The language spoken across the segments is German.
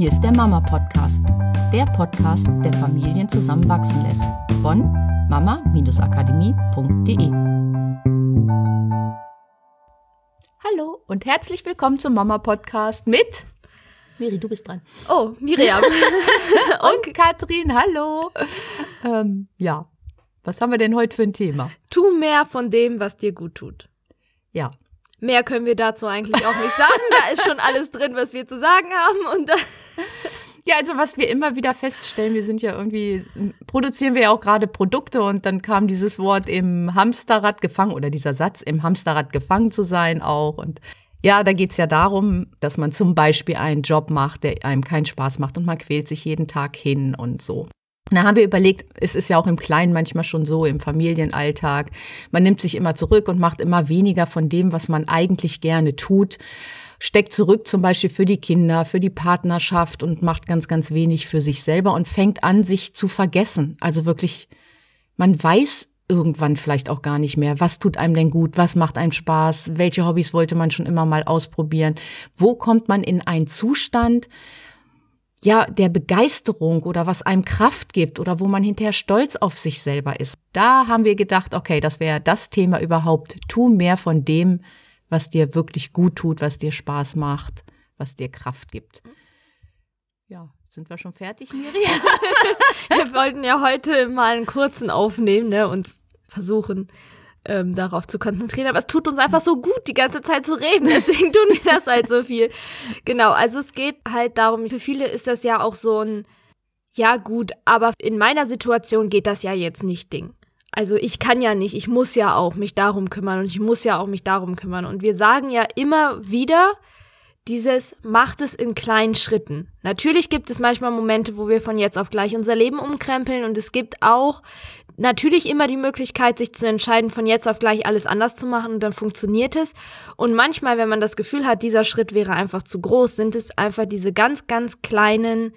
Hier ist der Mama Podcast, der Podcast, der Familien zusammenwachsen lässt. Von mama-akademie.de. Hallo und herzlich willkommen zum Mama Podcast mit Miri, du bist dran. Oh, Miriam. und Katrin, hallo. Ähm, ja, was haben wir denn heute für ein Thema? Tu mehr von dem, was dir gut tut. Ja. Mehr können wir dazu eigentlich auch nicht sagen. Da ist schon alles drin, was wir zu sagen haben. Und ja, also was wir immer wieder feststellen, wir sind ja irgendwie, produzieren wir ja auch gerade Produkte und dann kam dieses Wort im Hamsterrad gefangen oder dieser Satz im Hamsterrad gefangen zu sein auch. Und ja, da geht es ja darum, dass man zum Beispiel einen Job macht, der einem keinen Spaß macht und man quält sich jeden Tag hin und so. Da haben wir überlegt, es ist ja auch im Kleinen manchmal schon so, im Familienalltag. Man nimmt sich immer zurück und macht immer weniger von dem, was man eigentlich gerne tut. Steckt zurück zum Beispiel für die Kinder, für die Partnerschaft und macht ganz, ganz wenig für sich selber und fängt an, sich zu vergessen. Also wirklich, man weiß irgendwann vielleicht auch gar nicht mehr, was tut einem denn gut, was macht einem Spaß, welche Hobbys wollte man schon immer mal ausprobieren, wo kommt man in einen Zustand, ja, der Begeisterung oder was einem Kraft gibt oder wo man hinterher stolz auf sich selber ist. Da haben wir gedacht, okay, das wäre das Thema überhaupt. Tu mehr von dem, was dir wirklich gut tut, was dir Spaß macht, was dir Kraft gibt. Ja, sind wir schon fertig, Miriam? wir wollten ja heute mal einen kurzen aufnehmen, ne, uns versuchen, ähm, darauf zu konzentrieren. Aber es tut uns einfach so gut, die ganze Zeit zu reden. Deswegen tun wir das halt so viel. Genau, also es geht halt darum, für viele ist das ja auch so ein, ja gut, aber in meiner Situation geht das ja jetzt nicht Ding. Also ich kann ja nicht, ich muss ja auch mich darum kümmern und ich muss ja auch mich darum kümmern. Und wir sagen ja immer wieder, dieses macht es in kleinen Schritten. Natürlich gibt es manchmal Momente, wo wir von jetzt auf gleich unser Leben umkrempeln und es gibt auch natürlich immer die Möglichkeit, sich zu entscheiden, von jetzt auf gleich alles anders zu machen und dann funktioniert es. Und manchmal, wenn man das Gefühl hat, dieser Schritt wäre einfach zu groß, sind es einfach diese ganz, ganz kleinen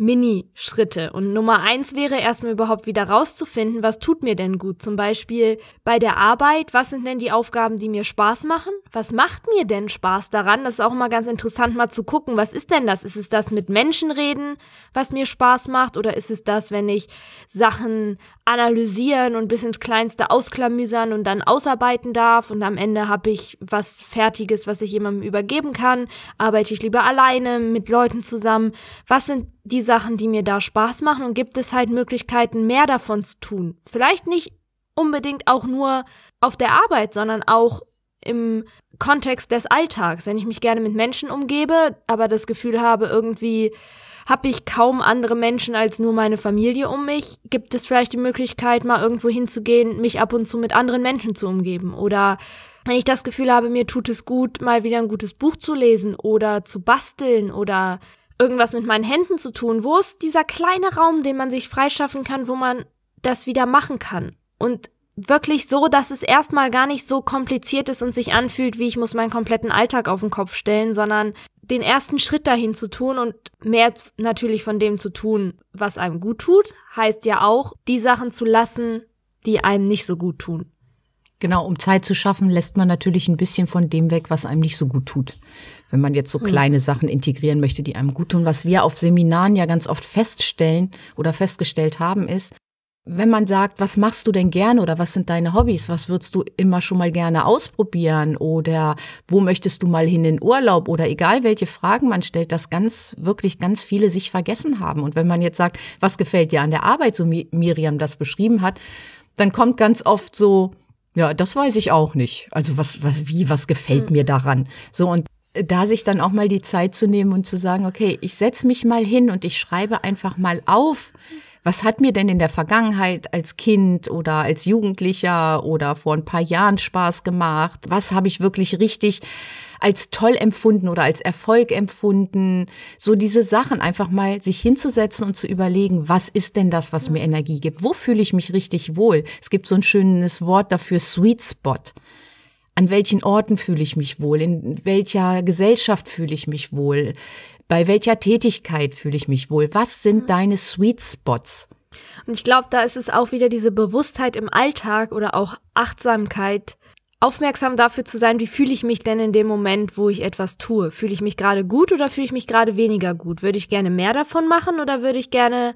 Mini-Schritte. Und Nummer eins wäre erstmal überhaupt wieder rauszufinden, was tut mir denn gut. Zum Beispiel bei der Arbeit, was sind denn die Aufgaben, die mir Spaß machen? Was macht mir denn Spaß daran? Das ist auch mal ganz interessant, mal zu gucken, was ist denn das? Ist es das mit Menschen reden, was mir Spaß macht? Oder ist es das, wenn ich Sachen analysieren und bis ins Kleinste ausklamüsern und dann ausarbeiten darf und am Ende habe ich was Fertiges, was ich jemandem übergeben kann? Arbeite ich lieber alleine, mit Leuten zusammen? Was sind die Sachen, die mir da Spaß machen und gibt es halt Möglichkeiten, mehr davon zu tun? Vielleicht nicht unbedingt auch nur auf der Arbeit, sondern auch im Kontext des Alltags, wenn ich mich gerne mit Menschen umgebe, aber das Gefühl habe, irgendwie habe ich kaum andere Menschen als nur meine Familie um mich, gibt es vielleicht die Möglichkeit, mal irgendwo hinzugehen, mich ab und zu mit anderen Menschen zu umgeben. Oder wenn ich das Gefühl habe, mir tut es gut, mal wieder ein gutes Buch zu lesen oder zu basteln oder irgendwas mit meinen Händen zu tun. Wo ist dieser kleine Raum, den man sich freischaffen kann, wo man das wieder machen kann? Und wirklich so, dass es erstmal gar nicht so kompliziert ist und sich anfühlt, wie ich muss meinen kompletten Alltag auf den Kopf stellen, sondern den ersten Schritt dahin zu tun und mehr natürlich von dem zu tun, was einem gut tut, heißt ja auch, die Sachen zu lassen, die einem nicht so gut tun. Genau, um Zeit zu schaffen, lässt man natürlich ein bisschen von dem weg, was einem nicht so gut tut. Wenn man jetzt so hm. kleine Sachen integrieren möchte, die einem gut tun. Was wir auf Seminaren ja ganz oft feststellen oder festgestellt haben, ist, wenn man sagt, was machst du denn gerne oder was sind deine Hobbys, was würdest du immer schon mal gerne ausprobieren oder wo möchtest du mal hin in Urlaub oder egal welche Fragen man stellt, dass ganz, wirklich ganz viele sich vergessen haben. Und wenn man jetzt sagt, was gefällt dir an der Arbeit, so Miriam das beschrieben hat, dann kommt ganz oft so, ja, das weiß ich auch nicht. Also was, was, wie, was gefällt mhm. mir daran? So und da sich dann auch mal die Zeit zu nehmen und zu sagen, okay, ich setze mich mal hin und ich schreibe einfach mal auf, was hat mir denn in der Vergangenheit als Kind oder als Jugendlicher oder vor ein paar Jahren Spaß gemacht? Was habe ich wirklich richtig als toll empfunden oder als Erfolg empfunden? So diese Sachen einfach mal sich hinzusetzen und zu überlegen, was ist denn das, was mir Energie gibt? Wo fühle ich mich richtig wohl? Es gibt so ein schönes Wort dafür, Sweet Spot an welchen Orten fühle ich mich wohl, in welcher Gesellschaft fühle ich mich wohl, bei welcher Tätigkeit fühle ich mich wohl? Was sind mhm. deine Sweet Spots? Und ich glaube, da ist es auch wieder diese Bewusstheit im Alltag oder auch Achtsamkeit aufmerksam dafür zu sein, wie fühle ich mich denn in dem Moment, wo ich etwas tue? Fühle ich mich gerade gut oder fühle ich mich gerade weniger gut? Würde ich gerne mehr davon machen oder würde ich gerne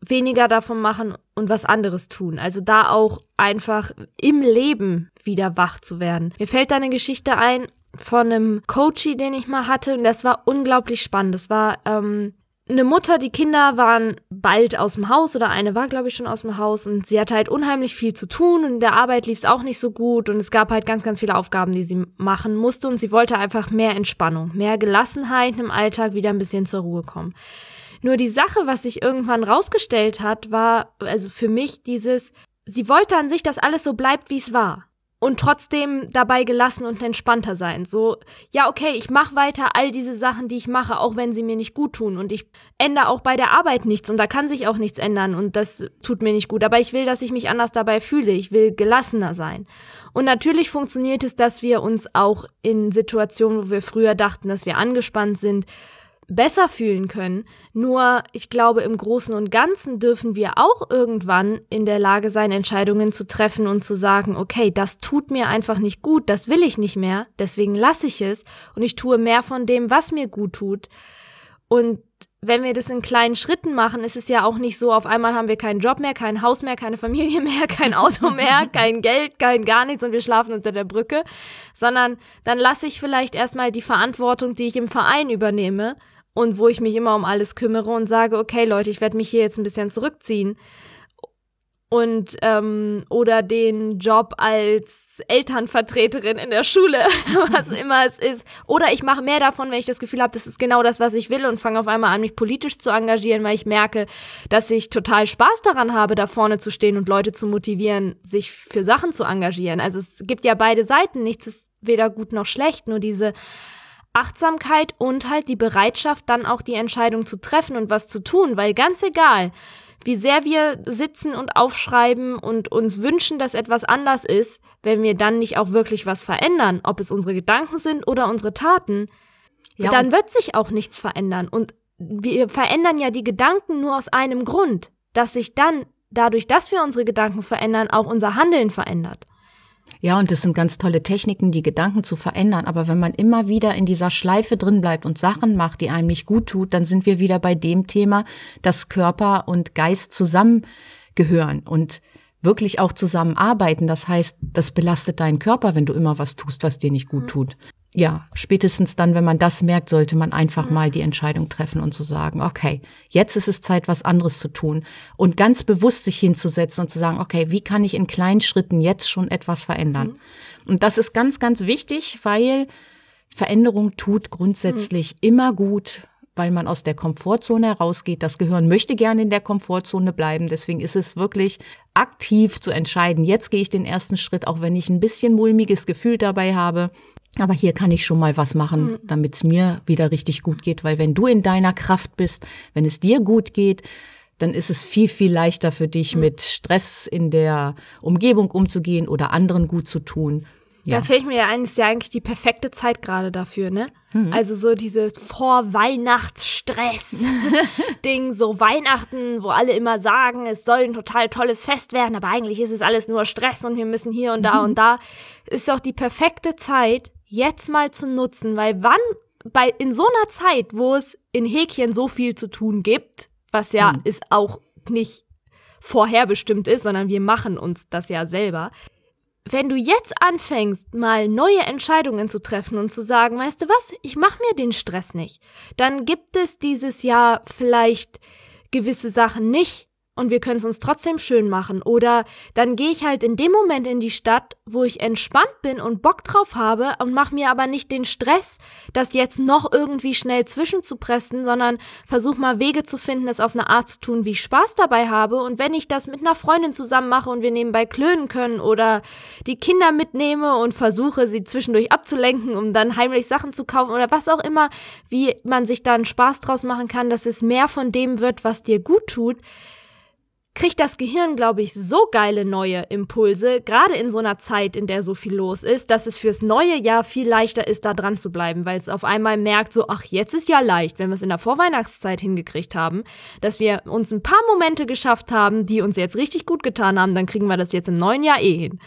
weniger davon machen und was anderes tun? Also da auch einfach im Leben wieder wach zu werden. Mir fällt da eine Geschichte ein von einem Coachy, den ich mal hatte und das war unglaublich spannend. Das war ähm, eine Mutter, die Kinder waren bald aus dem Haus oder eine war, glaube ich, schon aus dem Haus und sie hatte halt unheimlich viel zu tun und in der Arbeit lief es auch nicht so gut und es gab halt ganz, ganz viele Aufgaben, die sie machen musste und sie wollte einfach mehr Entspannung, mehr Gelassenheit im Alltag, wieder ein bisschen zur Ruhe kommen. Nur die Sache, was sich irgendwann rausgestellt hat, war also für mich dieses, sie wollte an sich, dass alles so bleibt, wie es war und trotzdem dabei gelassen und entspannter sein. So, ja, okay, ich mache weiter all diese Sachen, die ich mache, auch wenn sie mir nicht gut tun. Und ich ändere auch bei der Arbeit nichts und da kann sich auch nichts ändern und das tut mir nicht gut. Aber ich will, dass ich mich anders dabei fühle. Ich will gelassener sein. Und natürlich funktioniert es, dass wir uns auch in Situationen, wo wir früher dachten, dass wir angespannt sind, besser fühlen können. Nur ich glaube, im Großen und Ganzen dürfen wir auch irgendwann in der Lage sein, Entscheidungen zu treffen und zu sagen, okay, das tut mir einfach nicht gut, das will ich nicht mehr, deswegen lasse ich es und ich tue mehr von dem, was mir gut tut. Und wenn wir das in kleinen Schritten machen, ist es ja auch nicht so, auf einmal haben wir keinen Job mehr, kein Haus mehr, keine Familie mehr, kein Auto mehr, kein Geld, kein gar nichts und wir schlafen unter der Brücke, sondern dann lasse ich vielleicht erstmal die Verantwortung, die ich im Verein übernehme und wo ich mich immer um alles kümmere und sage, okay Leute, ich werde mich hier jetzt ein bisschen zurückziehen und ähm, oder den Job als Elternvertreterin in der Schule, was immer es ist. Oder ich mache mehr davon, wenn ich das Gefühl habe, das ist genau das, was ich will und fange auf einmal an, mich politisch zu engagieren, weil ich merke, dass ich total Spaß daran habe, da vorne zu stehen und Leute zu motivieren, sich für Sachen zu engagieren. Also es gibt ja beide Seiten, nichts ist weder gut noch schlecht, nur diese Achtsamkeit und halt die Bereitschaft, dann auch die Entscheidung zu treffen und was zu tun, weil ganz egal, wie sehr wir sitzen und aufschreiben und uns wünschen, dass etwas anders ist, wenn wir dann nicht auch wirklich was verändern, ob es unsere Gedanken sind oder unsere Taten, ja, dann wird sich auch nichts verändern. Und wir verändern ja die Gedanken nur aus einem Grund, dass sich dann dadurch, dass wir unsere Gedanken verändern, auch unser Handeln verändert. Ja, und das sind ganz tolle Techniken, die Gedanken zu verändern. Aber wenn man immer wieder in dieser Schleife drin bleibt und Sachen macht, die einem nicht gut tut, dann sind wir wieder bei dem Thema, dass Körper und Geist zusammengehören und wirklich auch zusammenarbeiten. Das heißt, das belastet deinen Körper, wenn du immer was tust, was dir nicht gut tut ja, spätestens dann, wenn man das merkt, sollte man einfach mal die Entscheidung treffen und zu sagen, okay, jetzt ist es Zeit, was anderes zu tun und ganz bewusst sich hinzusetzen und zu sagen, okay, wie kann ich in kleinen Schritten jetzt schon etwas verändern? Mhm. Und das ist ganz, ganz wichtig, weil Veränderung tut grundsätzlich mhm. immer gut, weil man aus der Komfortzone herausgeht. Das Gehirn möchte gerne in der Komfortzone bleiben. Deswegen ist es wirklich aktiv zu entscheiden. Jetzt gehe ich den ersten Schritt, auch wenn ich ein bisschen mulmiges Gefühl dabei habe. Aber hier kann ich schon mal was machen, mhm. damit es mir wieder richtig gut geht. Weil wenn du in deiner Kraft bist, wenn es dir gut geht, dann ist es viel, viel leichter für dich, mhm. mit Stress in der Umgebung umzugehen oder anderen gut zu tun. Ja. Da fällt mir ja ein, ist ja eigentlich die perfekte Zeit gerade dafür, ne? Mhm. Also so dieses Vor-Weihnachtsstress-Ding, so Weihnachten, wo alle immer sagen, es soll ein total tolles Fest werden, aber eigentlich ist es alles nur Stress und wir müssen hier und da mhm. und da. Ist doch die perfekte Zeit, jetzt mal zu nutzen, weil wann bei in so einer Zeit, wo es in Häkchen so viel zu tun gibt, was ja hm. ist auch nicht vorherbestimmt ist, sondern wir machen uns das ja selber. Wenn du jetzt anfängst, mal neue Entscheidungen zu treffen und zu sagen, weißt du was, ich mache mir den Stress nicht, dann gibt es dieses Jahr vielleicht gewisse Sachen nicht, und wir können es uns trotzdem schön machen. Oder dann gehe ich halt in dem Moment in die Stadt, wo ich entspannt bin und Bock drauf habe und mache mir aber nicht den Stress, das jetzt noch irgendwie schnell zwischenzupressen, sondern versuche mal Wege zu finden, es auf eine Art zu tun, wie ich Spaß dabei habe. Und wenn ich das mit einer Freundin zusammen mache und wir nebenbei klönen können oder die Kinder mitnehme und versuche, sie zwischendurch abzulenken, um dann heimlich Sachen zu kaufen oder was auch immer, wie man sich da einen Spaß draus machen kann, dass es mehr von dem wird, was dir gut tut, kriegt das Gehirn, glaube ich, so geile neue Impulse, gerade in so einer Zeit, in der so viel los ist, dass es fürs neue Jahr viel leichter ist, da dran zu bleiben, weil es auf einmal merkt, so, ach, jetzt ist ja leicht, wenn wir es in der Vorweihnachtszeit hingekriegt haben, dass wir uns ein paar Momente geschafft haben, die uns jetzt richtig gut getan haben, dann kriegen wir das jetzt im neuen Jahr eh hin.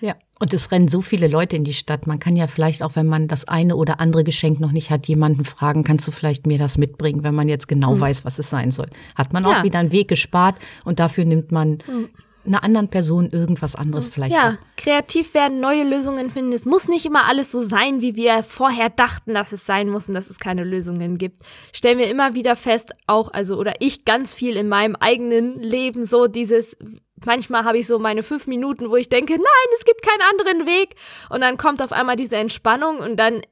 Ja, und es rennen so viele Leute in die Stadt. Man kann ja vielleicht auch, wenn man das eine oder andere Geschenk noch nicht hat, jemanden fragen, kannst du vielleicht mir das mitbringen, wenn man jetzt genau mhm. weiß, was es sein soll. Hat man ja. auch wieder einen Weg gespart und dafür nimmt man mhm einer anderen Person irgendwas anderes vielleicht. Ja, auch. kreativ werden, neue Lösungen finden. Es muss nicht immer alles so sein, wie wir vorher dachten, dass es sein muss und dass es keine Lösungen gibt. Stellen wir immer wieder fest, auch, also, oder ich ganz viel in meinem eigenen Leben so dieses, manchmal habe ich so meine fünf Minuten, wo ich denke, nein, es gibt keinen anderen Weg. Und dann kommt auf einmal diese Entspannung und dann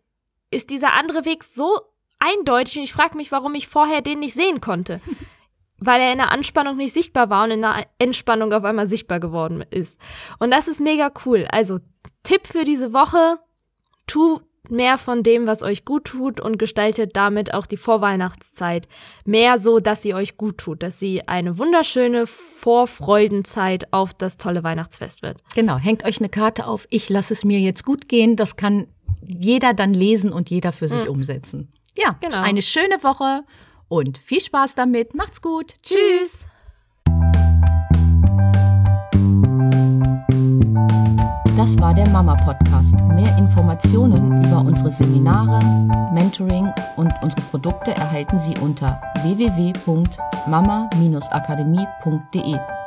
ist dieser andere Weg so eindeutig und ich frage mich, warum ich vorher den nicht sehen konnte weil er in der Anspannung nicht sichtbar war und in der Entspannung auf einmal sichtbar geworden ist. Und das ist mega cool. Also Tipp für diese Woche, tu mehr von dem, was euch gut tut und gestaltet damit auch die Vorweihnachtszeit mehr so, dass sie euch gut tut, dass sie eine wunderschöne Vorfreudenzeit auf das tolle Weihnachtsfest wird. Genau, hängt euch eine Karte auf, ich lasse es mir jetzt gut gehen, das kann jeder dann lesen und jeder für sich mhm. umsetzen. Ja, genau. eine schöne Woche und viel Spaß damit. Macht's gut. Tschüss. Das war der Mama Podcast. Informationen über unsere Seminare, Mentoring und unsere Produkte erhalten Sie unter www.mama-akademie.de.